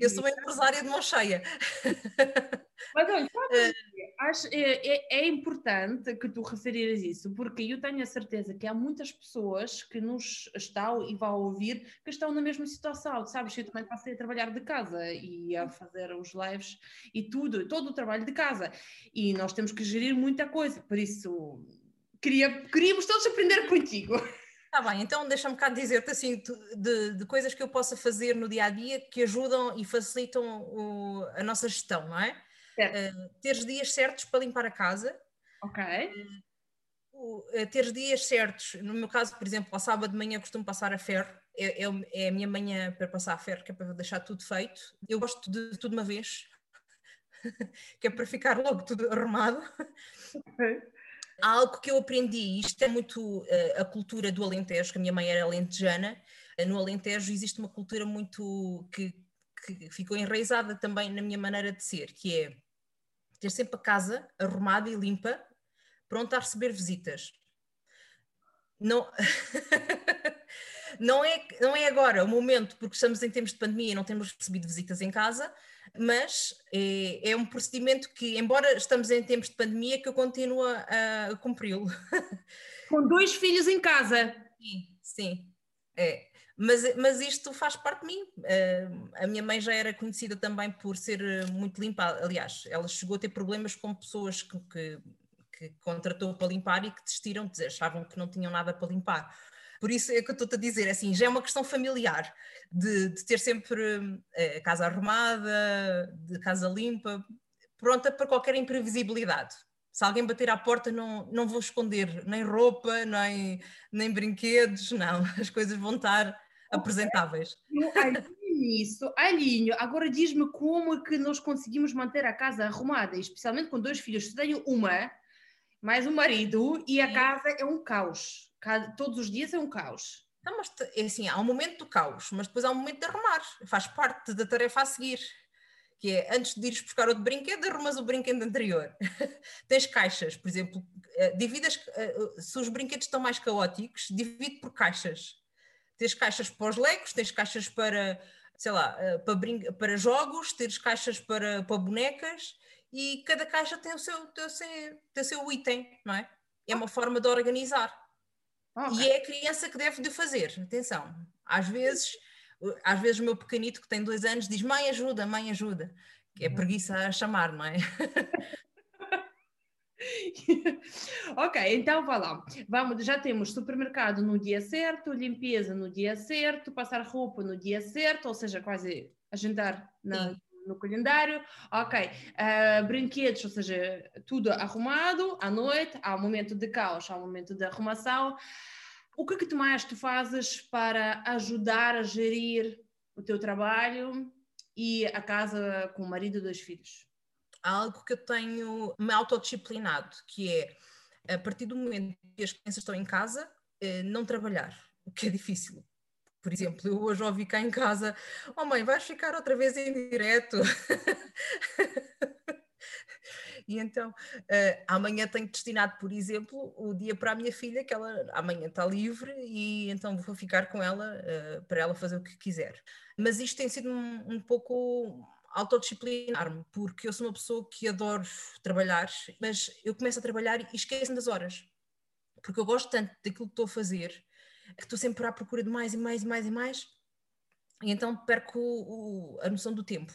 Eu sou uma empresária de mão cheia. *laughs* Mas olha, sabe, acho, é, é, é, importante que tu referires isso, porque eu tenho a certeza que há muitas pessoas que nos estão e vão ouvir que estão na mesma situação. Sabes, eu também passei a trabalhar de casa e a fazer os lives e tudo, todo o trabalho de casa. E nós temos que gerir muita coisa, por isso queria, queríamos todos aprender contigo. *laughs* Está bem, então deixa-me cá dizer-te assim de, de, coisas que eu possa fazer no dia a dia que ajudam e facilitam o, a nossa gestão, não é? Uh, teres dias certos para limpar a casa. Ok. Uh, uh, teres dias certos, no meu caso, por exemplo, ao sábado de manhã costumo passar a ferro, é, é, é, a minha manhã para passar a ferro, que é para deixar tudo feito. Eu gosto de tudo uma vez, *laughs* que é para ficar logo tudo arrumado. Ok algo que eu aprendi, isto é muito uh, a cultura do Alentejo, que a minha mãe era alentejana, uh, no Alentejo existe uma cultura muito que, que ficou enraizada também na minha maneira de ser, que é ter sempre a casa arrumada e limpa, pronta a receber visitas. Não, *laughs* não, é, não é agora o momento, porque estamos em tempos de pandemia e não temos recebido visitas em casa, mas é, é, um procedimento que, embora estamos em tempos de pandemia, que eu continuo a, a cumpri-lo. *laughs* Com dois filhos em casa. Sim, sim. É. Mas, mas isto faz parte de mim. Uh, a minha mãe já era conhecida também por ser muito limpa. Aliás, ela chegou a ter problemas com pessoas que, que, que contratou para limpar e que desistiram, achavam que não tinham nada para limpar. Por isso é que eu estou-te a dizer, assim, já é uma questão familiar, de, de ter sempre eh, a casa arrumada, de casa limpa, pronta para qualquer imprevisibilidade. Se alguém bater à porta, não, não vou esconder nem roupa, nem, nem brinquedos, não. *laughs* As coisas vão estar apresentáveis. Isso, Alinho, agora diz-me como é que nós conseguimos manter a casa arrumada, especialmente com dois filhos. Se tenho uma, mais um marido, e a casa é um caos todos os dias é um caos. Não, mas é assim, há um momento do caos, mas depois há um momento de arrumar, faz parte da tarefa a seguir. Que é antes de ires buscar outro brinquedo, arrumas o brinquedo anterior. *laughs* Tens caixas, por exemplo, eh, dividas, eh, se os brinquedos estão mais caóticos, divide por caixas. Tens caixas para os legos, tens caixas para, sei lá, eh, para, para jogos, tens caixas para, para bonecas e cada caixa tem o seu, tem o seu, tem o seu item, não é? É uma forma de organizar. Okay. E é a criança que deve de fazer, atenção. Às vezes, às vezes o meu pequenito que tem dois anos diz mãe ajuda, mãe ajuda, que é preguiça a chamar, não é? *laughs* ok, então vá lá. Vamos, já temos supermercado no dia certo, limpeza no dia certo, passar roupa no dia certo, ou seja, quase agendar na, no calendário. Ok, uh, brinquedos, ou seja, tudo arrumado à noite, há um momento de caos, há um momento de arrumação. O que é que tu mais tu fazes para ajudar a gerir o teu trabalho e a casa com o marido e dois filhos? Algo que eu tenho me autodisciplinado, que é a partir do momento que as crianças estão em casa, eh, não trabalhar, o que é difícil. Por exemplo, eu hoje ouvi cá em casa: Oh mãe, vais ficar outra vez em direto. *laughs* E então, uh, amanhã tenho destinado, por exemplo, o dia para a minha filha, que ela amanhã está livre, e então vou ficar com ela uh, para ela fazer o que quiser. Mas isto tem sido um, um pouco autodisciplinar-me, porque eu sou uma pessoa que adoro trabalhar, mas eu começo a trabalhar e esqueço-me das horas. Porque eu gosto tanto daquilo que estou a fazer, que estou sempre à procura de mais e mais e mais e mais, e então perco o, a noção do tempo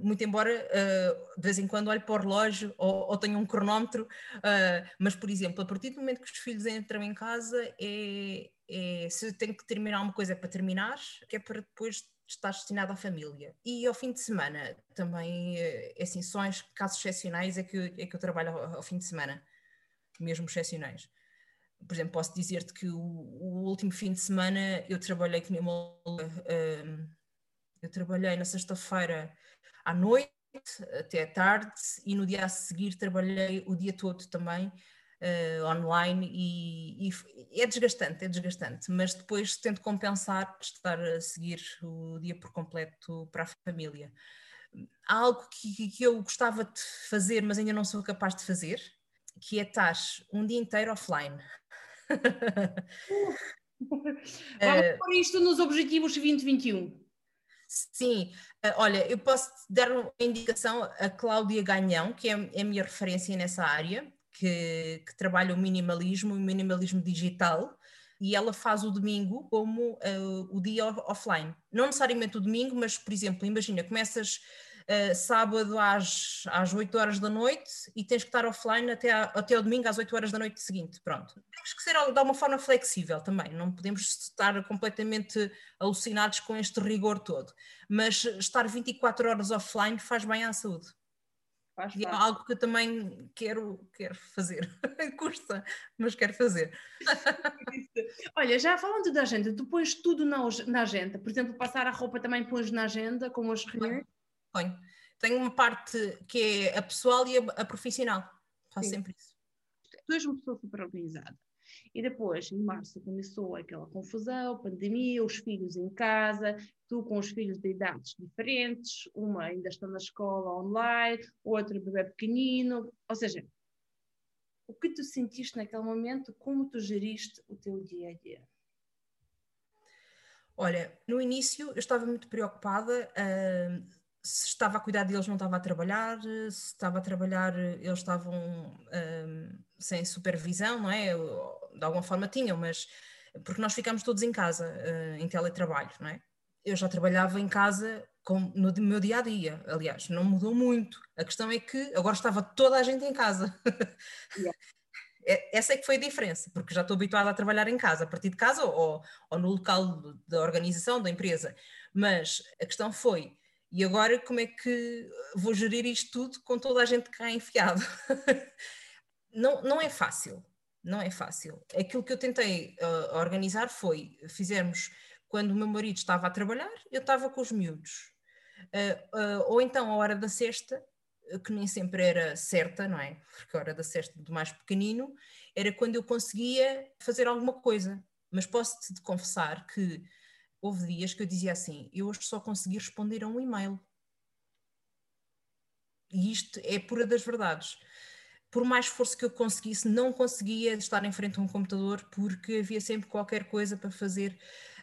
muito embora uh, de vez em quando olhe para o relógio ou, ou tenha um cronómetro, uh, mas por exemplo, a partir do momento que os filhos entram em casa, é, é, se tenho que terminar uma coisa é para terminar, que é para depois estar destinado à família. E ao fim de semana também, eh, é assim, só em casos excepcionais é que, é que eu trabalho ao, ao fim de semana, mesmo excepcionais. Por exemplo, posso dizer-te que o, o, último fim de semana eu trabalhei nem uma. Uh, eu trabalhei na sexta-feira à noite até à tarde e no dia a seguir trabalhei o dia todo também uh, online e, e, é desgastante, é desgastante, mas depois tento compensar estar a seguir o dia por completo para a família. Há algo que, que eu gostava de fazer, mas ainda não sou capaz de fazer, que é estar um dia inteiro offline. Vamos pôr isto nos objetivos 2021. Sim, eh, olha, eu posso dar uma indicação a Cláudia Ganhão, que é, é a minha referência nessa área, que, que trabalha o minimalismo, o minimalismo digital, e ela faz o domingo como uh, o dia offline. Não necessariamente o domingo, mas, por exemplo, imagina, começas uh, sábado às, às 8 horas da noite e tens que estar offline até, a, até o domingo às 8 horas da noite seguinte. Pronto. Temos que ser de uma forma flexível também, não podemos estar completamente alucinados com este rigor todo. Mas estar 24 horas offline faz bem à saúde. Faz e é algo que eu também quero, quero fazer. *laughs* Custa, mas quero fazer. *laughs* Olha, já falando da agenda, tu pões tudo na, na agenda. Por exemplo, passar a roupa também pões na agenda, como as reuniões? Ponho. Tenho uma parte que é a pessoal e a, a profissional. Faço Sim. sempre isso. Tu és uma pessoa super organizada. E depois, em março, começou aquela confusão, pandemia, os filhos em casa, tu com os filhos de idades diferentes, uma ainda está na escola online, outro bebê pequenino, ou seja, o que tu sentiste naquele momento, como tu geriste o teu dia a dia? Olha, no início eu estava muito preocupada uh, se estava a cuidar deles não estava a trabalhar, se estava a trabalhar eles estavam uh, sem supervisão, não é? De alguma forma tinham, mas porque nós ficámos todos em casa, uh, em teletrabalho, não é? Eu já trabalhava em casa com, no meu dia a dia, aliás, não mudou muito. A questão é que agora estava toda a gente em casa. Yeah. *laughs* É, essa é que foi a diferença, porque já estou habituada a trabalhar em casa, a partir de casa ou, ou no local da organização, da empresa. Mas a questão foi, e agora como é que vou gerir isto tudo com toda a gente cá enfiado? *laughs* não, não é fácil, não é fácil. Aquilo que eu tentei uh, organizar foi, fizermos, quando o meu marido estava a trabalhar, eu estava com os miúdos. Uh, uh, ou então a hora da sexta, que nem sempre era certa, não é? Porque a hora da sexta do mais pequenino era quando eu conseguia fazer alguma coisa. Mas posso-te confessar que houve dias que eu dizia assim: eu hoje só consegui responder a um e-mail. E isto é pura das verdades. Por mais esforço que eu conseguisse, não conseguia estar em frente a um computador porque havia sempre qualquer coisa para fazer,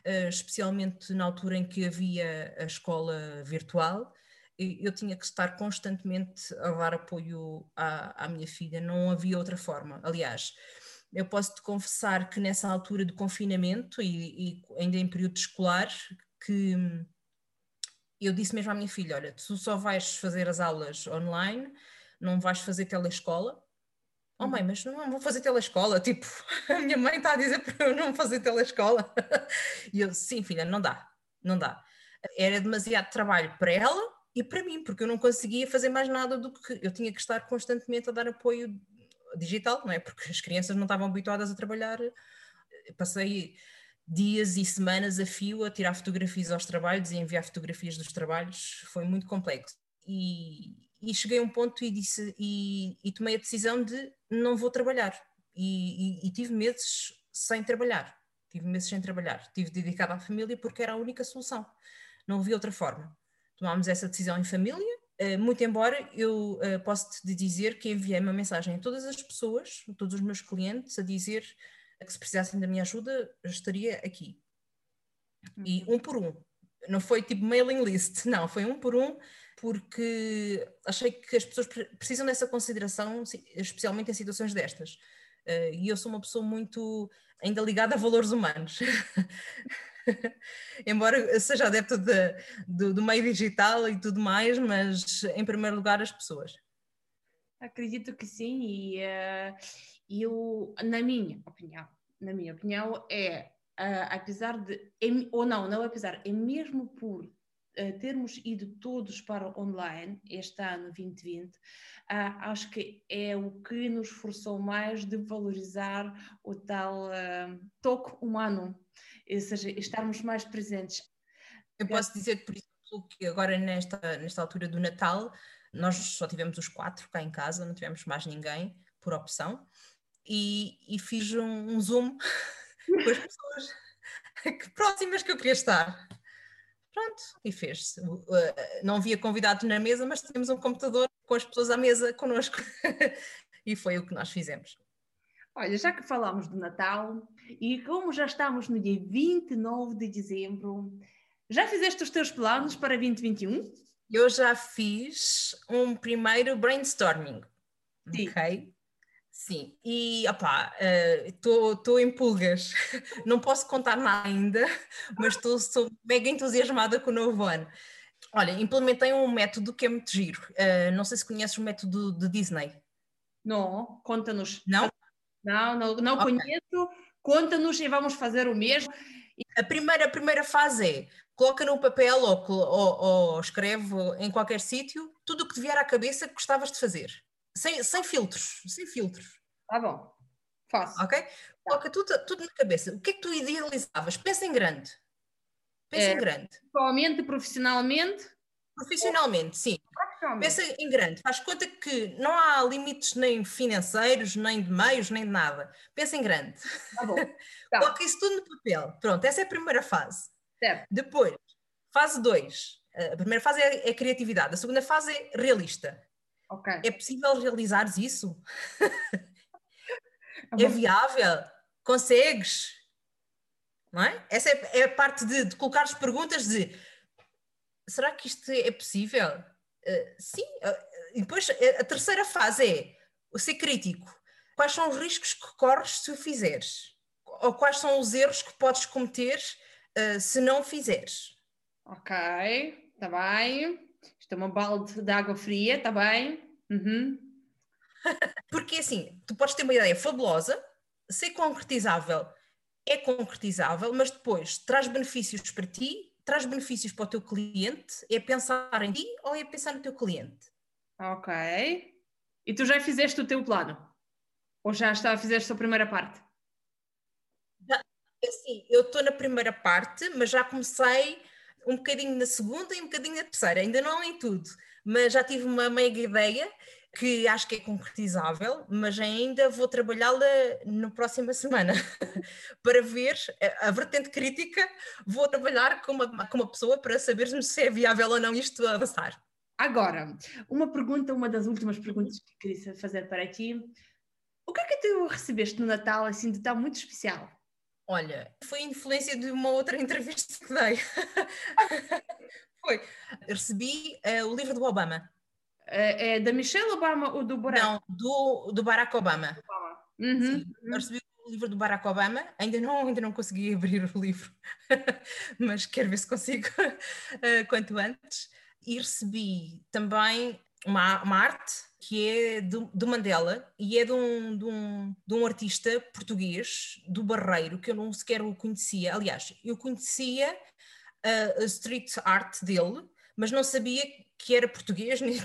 uh, especialmente na altura em que havia a escola virtual. Eu tinha que estar constantemente a dar apoio à, à minha filha, não havia outra forma. Aliás, eu posso te confessar que nessa altura de confinamento e, e, ainda em período escolar, que eu disse mesmo à minha filha: Olha, tu só vais fazer as aulas online, não vais fazer telescola. Oh mãe, mas não vou fazer telescola. *laughs* Tipo, a minha mãe está a dizer para eu não fazer telescola. *laughs* E eu, sim, filha, não dá, não dá. Era demasiado trabalho para ela e para mim, porque eu não conseguia fazer mais nada do que eu tinha que estar constantemente a dar apoio digital, não é? Porque as crianças não estavam habituadas a trabalhar. Passei dias e semanas a fio a tirar fotografias aos trabalhos e enviar fotografias dos trabalhos, foi muito complexo. E, e cheguei a um ponto e disse e, e, tomei a decisão de não vou trabalhar. E, e, tive meses sem trabalhar. Tive meses sem trabalhar. Tive dedicado à família porque era a única solução. Não havia outra forma. Tomámos essa decisão em família muito embora eu uh, posso te dizer que enviei uma mensagem a todas as pessoas, a todos os meus clientes, a dizer que se precisassem da minha ajuda, eu estaria aqui. E uhum. um por um. Não foi tipo mailing list, *laughs* não, foi um por um, porque achei que as pessoas precisam dessa consideração, especialmente em situações destas. Uh, e eu sou uma pessoa muito ainda ligada a valores humanos. *laughs* *laughs* embora seja adepto de, de, do meio digital e tudo mais, mas em primeiro lugar as pessoas. Acredito que sim, e uh, eu, na minha opinião, na minha opinião, é uh, apesar de, é, ou não, não apesar, é mesmo por termos ido todos para online este ano 2020, uh, acho que é o que nos forçou mais de valorizar o tal uh, toque humano, ou seja, estarmos mais presentes. Eu posso dizer, por exemplo, que agora nesta, nesta altura do Natal, nós só tivemos os quatro cá em casa, não tivemos mais ninguém por opção, e, e fiz um, um zoom *laughs* com as pessoas *laughs* que próximas que eu queria estar. Pronto, e fez-se. Não havia convidados na mesa, mas tínhamos um computador com as pessoas à mesa connosco. *laughs* e foi o que nós fizemos. Olha, já que falámos do Natal e como já estamos no dia 29 de dezembro, já fizeste os teus planos para 2021? Eu já fiz um primeiro brainstorming. Sim. Ok? Sim, e opá, estou uh, em pulgas, *laughs* não posso contar nada ainda, *laughs* mas estou mega entusiasmada com o novo ano. Olha, implementei um método que é muito giro. Uh, não sei se conheces o método de Disney. Não, conta-nos. Não? Não, não, não okay. conheço. Conta-nos e vamos fazer o mesmo. A primeira, a primeira fase é coloca no papel ou, ou, ou escreve em qualquer sítio tudo o que te vier à cabeça que gostavas de fazer. Sem, sem filtros, sem filtros. Tá bom, faço. Ok? Tá. Coloca tudo, tudo na cabeça. O que é que tu idealizavas? Pensa em grande. Pensa é, em grande. Pessoalmente, profissionalmente? Profissionalmente, sim. Pensa em grande. Faz conta que não há limites nem financeiros, nem de meios, nem de nada. Pensa em grande. Tá bom. *laughs* Tá. Coloca isso tudo no papel. Pronto, essa é a primeira fase. Certo. Depois, fase 2. A primeira fase é, é criatividade. A segunda fase é realista. Okay. É possível realizares isso? *laughs* é viável? Consegues? Não é? Essa é, é a parte de, de colocar as perguntas de será que isto é possível? Uh, sim. Uh, e depois a terceira fase é ser crítico. Quais são os riscos que corres se o fizeres? Ou quais são os erros que podes cometer uh, se não fizeres? Ok, está bem. Isto é uma balde de água fria, está bem? Uhum. *laughs* Porque assim, tu podes ter uma ideia fabulosa, ser concretizável é concretizável, mas depois traz benefícios para ti, traz benefícios para o teu cliente, é pensar em ti ou é pensar no teu cliente. Ok. E tu já fizeste o teu plano? Ou já está, fizeste a primeira parte? Sim, eu estou na primeira parte, mas já comecei um bocadinho na segunda e um bocadinho na terceira, ainda não em tudo, mas já tive uma mega ideia que acho que é concretizável, mas ainda vou trabalhá-la na próxima semana *laughs* para ver a vertente crítica. Vou trabalhar com uma, com uma pessoa para saber se é viável ou não isto avançar. Agora, uma pergunta, uma das últimas perguntas que queria fazer para ti. O que é que tu recebeste no Natal assim de tão muito especial? Olha, foi influência de uma outra *laughs* entrevista que dei. *laughs* foi. Recebi uh, o livro do Obama. É, é, da Michelle Obama ou do Barack? Não, do, do Barack Obama. Obama. Uhum. Sim, eu recebi o livro do Barack Obama, ainda não, ainda não consegui *laughs* abrir o livro, mas quero ver se consigo uh, quanto antes. E recebi também uma, uma arte que é do, Mandela e é de um, de, um, de um artista português, do Barreiro, que eu não sequer o conhecia. Aliás, eu conhecia a, a street art dele, mas não sabia que era português, *laughs* nem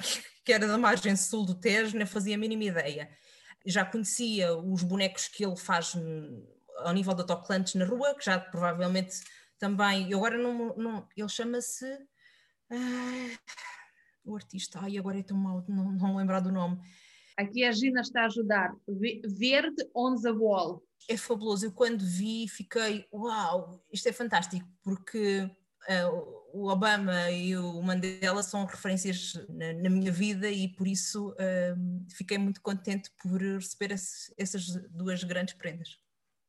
que era da margem sul do Tejo, nem fazia a mínima ideia. Já conhecia os bonecos que ele faz ao nível de autocolantes na rua, que já provavelmente também. Eu agora não. não ele chama-se. Uh, o artista, ai, agora é tão mau não, não lembrar do nome. Aqui a Gina está a ajudar. Verde on the wall. É fabuloso. Eu quando vi fiquei, uau, isto é fantástico, porque uh, o Obama e o Mandela são referências na, na minha vida e por isso uh, fiquei muito contente por receber esse, essas duas grandes prendas.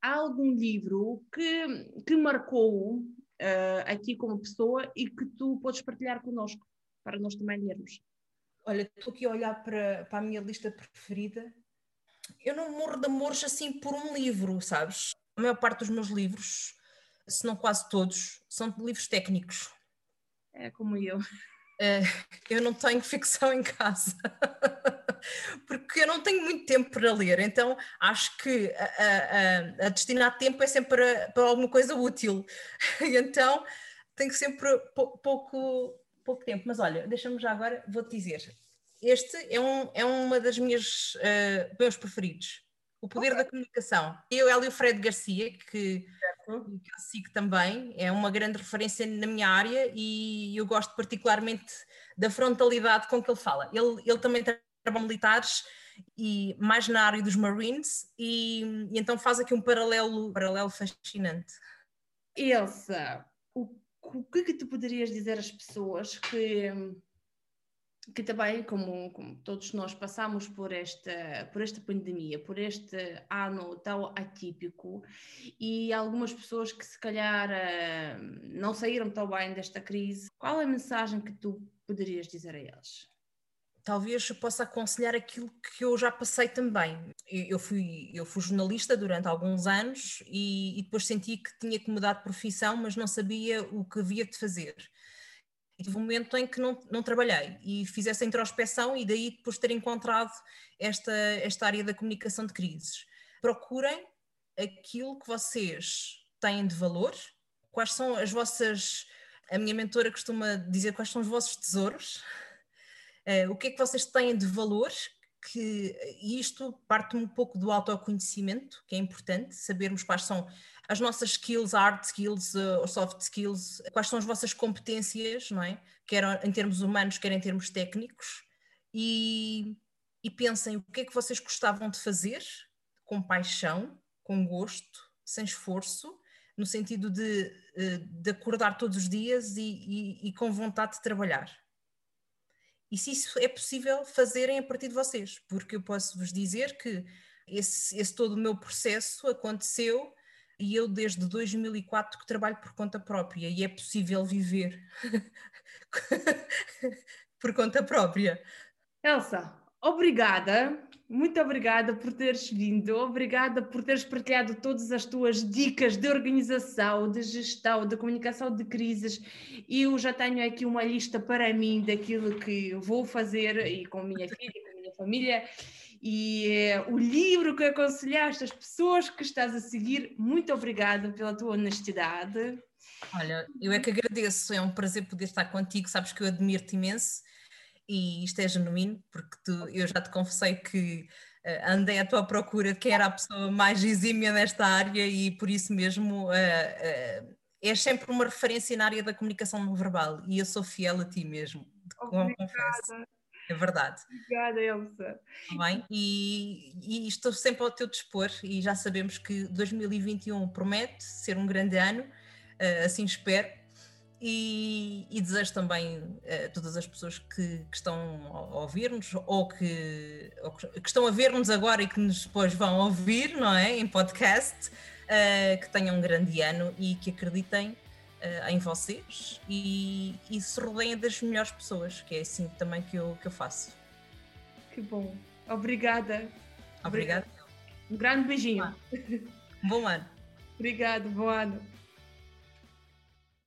Há algum livro que, que marcou uh, aqui como pessoa e que tu podes partilhar connosco? Para nós também lermos. Olha, estou aqui a olhar para, para a minha lista preferida. Eu não morro de amores assim por um livro, sabes? A maior parte dos meus livros, se não quase todos, são livros técnicos. É como eu. Uh, eu não tenho *laughs* ficção em casa, *laughs* porque eu não tenho muito tempo para ler, então acho que a, a, a destinar tempo é sempre para, para alguma coisa útil. *laughs* então tenho sempre pouco, pouco tempo. Mas olha, deixa-me já agora, vou-te dizer. Este é, um, é uma das minhas uh, meus preferidos. O Poder okay. da Comunicação. Eu, Hélio Fred Garcia, que, que eu sigo também, é uma grande referência na minha área e eu gosto particularmente da frontalidade com que ele fala. Ele, ele também trabalha militares e mais na área dos Marines e, e então faz aqui um paralelo, paralelo fascinante. Elsa, o, o que é que tu poderias dizer às pessoas que que também, como, como, todos nós passamos por esta, por esta pandemia, por este ano tão atípico, e algumas pessoas que se calhar eh, não saíram tão bem desta crise, qual é a mensagem que tu poderias dizer a eles? Talvez possa aconselhar aquilo que eu já passei também. Eu fui, eu fui jornalista durante alguns anos e, e depois senti que tinha que mudar de profissão, mas não sabia o que havia de fazer e tive um momento em que não, não trabalhei e fiz essa introspeção e daí depois ter encontrado esta, esta área da comunicação de crises. Procurem aquilo que vocês têm de valor, quais são as vossas. A minha mentora costuma dizer quais são os vossos tesouros, uh, o que é que vocês têm de valor, que isto parte um pouco do autoconhecimento, que é importante, sabermos quais são as nossas skills, hard skills uh, ou soft skills, quais são as vossas competências, não é? Quer em termos humanos, quer em termos técnicos, e, e pensem o que é que vocês gostavam de fazer com paixão, com gosto, sem esforço, no sentido de, uh, de acordar todos os dias e, e, e com vontade de trabalhar. E se isso é possível fazerem a partir de vocês, porque eu posso vos dizer que esse, esse todo o meu processo aconteceu e eu desde 2004 que trabalho por conta própria e é possível viver *laughs* por conta própria. Elsa, obrigada, muito obrigada por teres vindo, obrigada por teres partilhado todas as tuas dicas de organização, de gestão, de comunicação de crises. Eu já tenho aqui uma lista para mim daquilo que vou fazer e com minha filha, com minha família e é o livro que aconselhaste às pessoas que estás a seguir. Muito obrigada pela tua honestidade. Olha, eu é que agradeço, é um prazer poder estar contigo, sabes que eu admiro-te imenso e isto é genuíno, porque tu, eu já te confessei que uh, andei à tua procura de quem era a pessoa mais exímia nesta área e por isso mesmo uh, uh, és sempre uma referência na área da comunicação não verbal e eu sou fiel a ti mesmo, confesso. É verdade. Obrigada, Elsa. Tá bem? E, e, estou sempre ao teu dispor e já sabemos que 2021 promete ser um grande ano, assim espero. E, e, desejo também a todas as pessoas que, que estão a ouvir-nos ou, que, ou que, estão a ver-nos agora e que nos depois vão ouvir, não é? Em podcast, uh, que tenham um grande ano e que acreditem uh, em vocês e, e se rodeiem das melhores pessoas, que é assim também que eu, que eu faço. Que bom. Obrigada. Obrigada. Um grande beijinho. Bom ano. *laughs* Obrigado, bom ano.